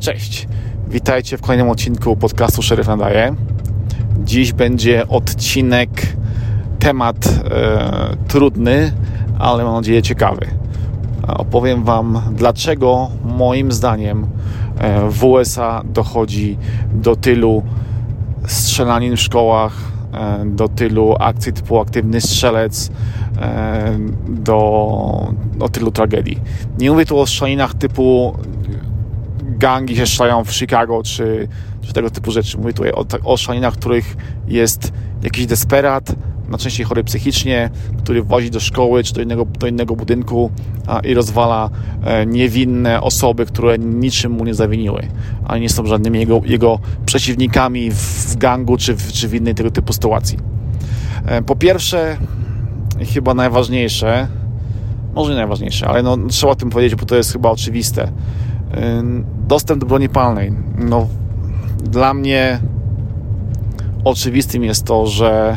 Cześć, witajcie w kolejnym odcinku podcastu Szeryf Nadaje. Dziś będzie odcinek, temat e, trudny, ale mam nadzieję ciekawy. Opowiem Wam, dlaczego moim zdaniem e, w USA dochodzi do tylu strzelanin w szkołach, e, do tylu akcji typu aktywny strzelec, e, do, do tylu tragedii. Nie mówię tu o strzelaninach typu gangi się strzelają w Chicago, czy, czy tego typu rzeczy. Mówię tutaj o, o szalinach, których jest jakiś desperat, najczęściej chory psychicznie, który wozi do szkoły czy do innego, do innego budynku a, i rozwala e, niewinne osoby, które niczym mu nie zawiniły, a nie są żadnymi jego, jego przeciwnikami w gangu czy w, czy w innej tego typu sytuacji. E, po pierwsze, chyba najważniejsze, może nie najważniejsze, ale no, trzeba o tym powiedzieć, bo to jest chyba oczywiste dostęp do broni palnej. No, dla mnie oczywistym jest to, że,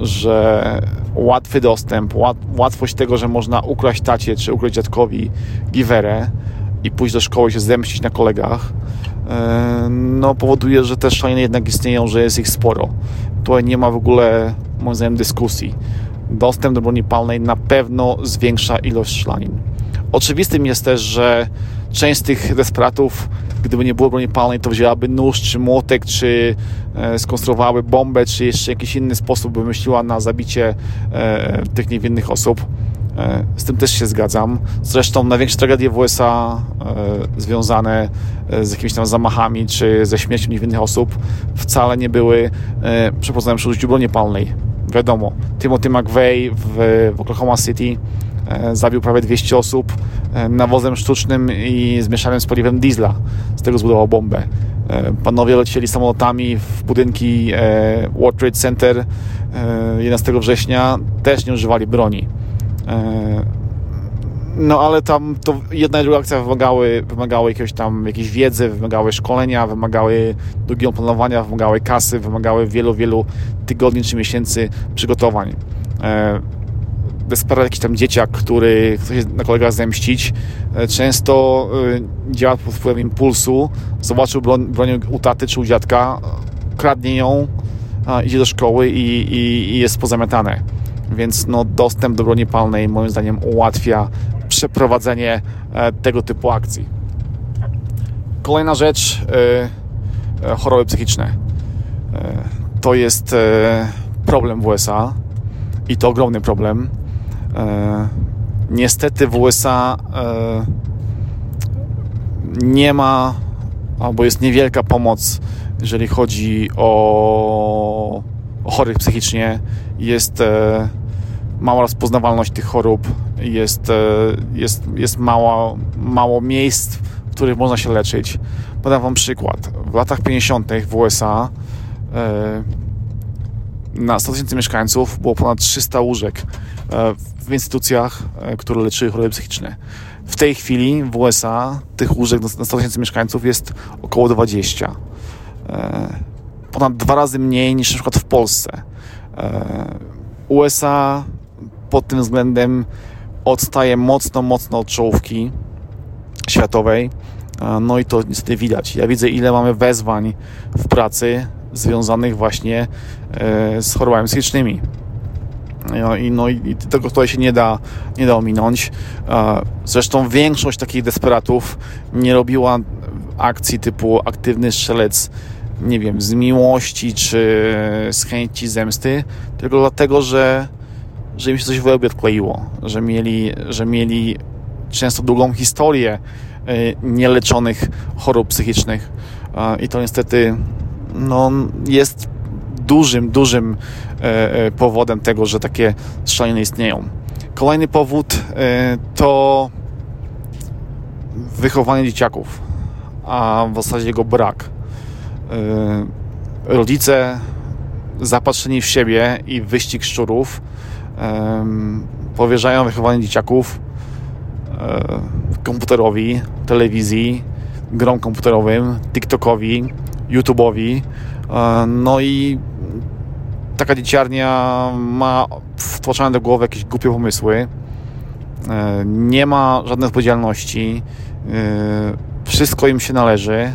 że łatwy dostęp, łat, łatwość tego, że można ukraść tacie czy ukraść dziadkowi giwerę i pójść do szkoły się zemścić na kolegach, no, powoduje, że te szaliny jednak istnieją, że jest ich sporo. Tutaj nie ma w ogóle, moim zdaniem, dyskusji. Dostęp do broni palnej na pewno zwiększa ilość szlanin. Oczywistym jest też, że część z tych desperatów, gdyby nie było broni palnej, to wzięłaby nóż, czy młotek, czy e, skonstruowałaby bombę, czy jeszcze jakiś inny sposób wymyśliła na zabicie e, tych niewinnych osób. E, z tym też się zgadzam. Zresztą największe tragedie w USA e, związane z jakimiś tam zamachami czy ze śmiercią niewinnych osób wcale nie były przeprowadzone przy użyciu broni palnej. Wiadomo, Timothy McVeigh w, w Oklahoma City zabił prawie 200 osób nawozem sztucznym i zmieszanym z paliwem diesla. Z tego zbudował bombę. E, panowie lecieli samolotami w budynki World Trade Center 11 września, też nie używali broni. No ale tam to jedna i druga akcja wymagały, wymagały jakiegoś tam jakiejś wiedzy, wymagały szkolenia, wymagały długiego planowania, wymagały kasy, wymagały wielu, wielu tygodni czy miesięcy przygotowań desperat jakiś tam dzieciak, który chce się na kolegach zemścić, e, często e, działa pod wpływem impulsu, zobaczył broń, broń u taty czy u dziadka, kradnie ją, idzie do szkoły i, i, i jest pozamiatane. Więc no, dostęp do broni palnej moim zdaniem ułatwia przeprowadzenie e, tego typu akcji. Kolejna rzecz, choroby psychiczne. To jest problem w USA i to ogromny problem. E, niestety w USA e, nie ma albo jest niewielka pomoc, jeżeli chodzi o, o chorych psychicznie. Jest e, mała rozpoznawalność tych chorób, jest, jest, jest mało, mało miejsc, w których można się leczyć. Podam Wam przykład. W latach 50. w USA na 100 tysięcy mieszkańców było ponad 300 łóżek e, w instytucjach, e, które leczyły choroby psychiczne. W tej chwili w USA tych łóżek na 100 tysięcy mieszkańców jest około 20. E, ponad dwa razy mniej niż na przykład w Polsce. USA pod tym względem odstaje mocno, mocno od czołówki światowej. No i to niestety widać. Ja widzę, ile mamy wezwań w pracy związanych właśnie e, z chorobami psychicznymi. No i, no i tego tutaj się nie da, nie da ominąć. E, zresztą większość takich desperatów nie robiła akcji typu aktywny strzelec, nie wiem, z miłości czy z chęci zemsty, tylko dlatego, że, że im się coś w łebie odkleiło, że mieli, że mieli często długą historię e, nieleczonych chorób psychicznych i to niestety no, jest dużym, dużym e, e, powodem tego, że takie strzeliny istnieją. Kolejny powód e, to wychowanie dzieciaków, a w zasadzie jego brak. Rodzice zapatrzeni w siebie i wyścig szczurów powierzają wychowanie dzieciaków komputerowi, telewizji, grom komputerowym, TikTokowi, YouTube'owi. E, no i taka dzieciarnia ma wtłaczane do głowy jakieś głupie pomysły. E, nie ma żadnej odpowiedzialności. E, wszystko im się należy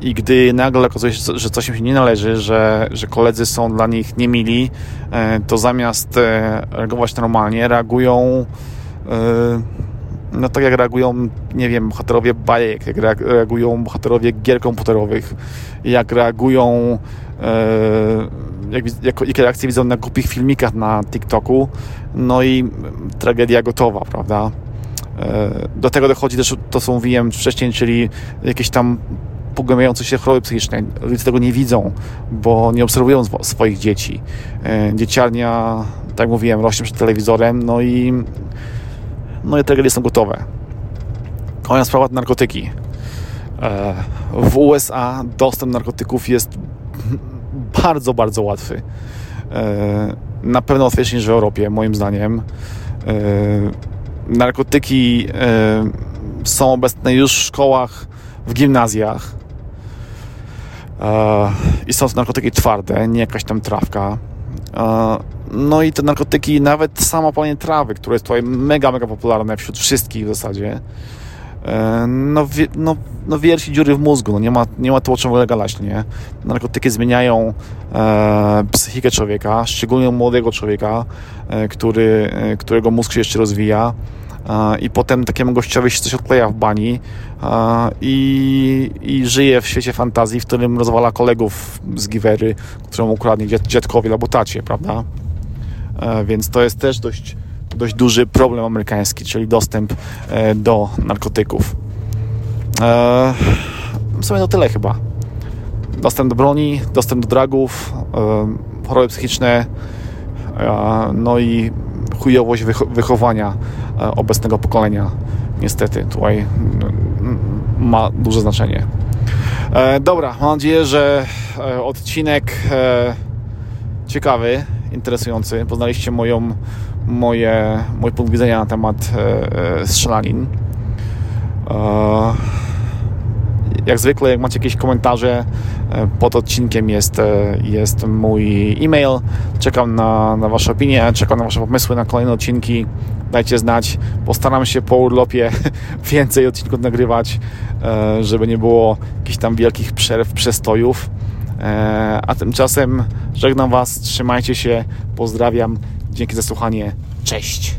i gdy nagle okazuje się, że coś im się nie należy, że, że koledzy są dla nich niemili, to zamiast reagować normalnie, reagują no tak jak reagują, nie wiem, bohaterowie bajek, jak reagują bohaterowie gier komputerowych, jak reagują jak, jak, jakie reakcje widzą na głupich filmikach na TikToku, no i tragedia gotowa, prawda? E, do tego dochodzi też to, co mówiłem wcześniej, czyli jakieś tam pogłębiające się choroby psychiczne. Ludzie tego nie widzą, bo nie obserwują swoich dzieci. E, dzieciarnia, tak mówiłem, rośnie przed telewizorem, no i no i tragedie są gotowe. Kolejna sprawa to narkotyki. E, w USA dostęp narkotyków jest bardzo, bardzo łatwy. E, na pewno łatwiejszy niż w Europie, moim zdaniem. E, narkotyki są obecne już w szkołach, w gimnazjach. I są to narkotyki twarde, nie jakaś tam trawka. No i te narkotyki, nawet samo palenie trawy, które jest tutaj mega, mega popularne wśród wszystkich w zasadzie, E, no, no, no wierci dziury w mózgu, no nie ma, nie ma to o czym ulegać, nie? Narkotyki zmieniają e, psychikę człowieka, szczególnie młodego człowieka, e, który, e, którego mózg się jeszcze rozwija i potem takiemu gościowi się coś odkleja w bani i, i żyje w świecie fantazji, w którym rozwala kolegów z giwery, którą ukradnie dziad, dziadkowi albo tacie, prawda? Więc to jest też dość dość duży problem amerykański, czyli dostęp e, do narkotyków. E, w sumie to tyle chyba. Dostęp do broni, dostęp do dragów, e, choroby psychiczne, no i chujowość wychowania obecnego pokolenia. Niestety tutaj ma duże znaczenie. Dobra, mam nadzieję, że odcinek ciekawy, interesujący. Poznaliście moją moje, mój punkt widzenia na temat e, e, strzelanin. E, jak zwykle, jak macie jakieś komentarze pod odcinkiem jest, jest mój e-mail. Czekam na, na Wasze opinie, czekam na Wasze pomysły na kolejne odcinki. Dajcie znać. Postaram się po urlopie więcej odcinków nagrywać, żeby nie było jakichś tam wielkich przerw, przestojów. A tymczasem żegnam Was, trzymajcie się, pozdrawiam. Dzięki za słuchanie. Cześć.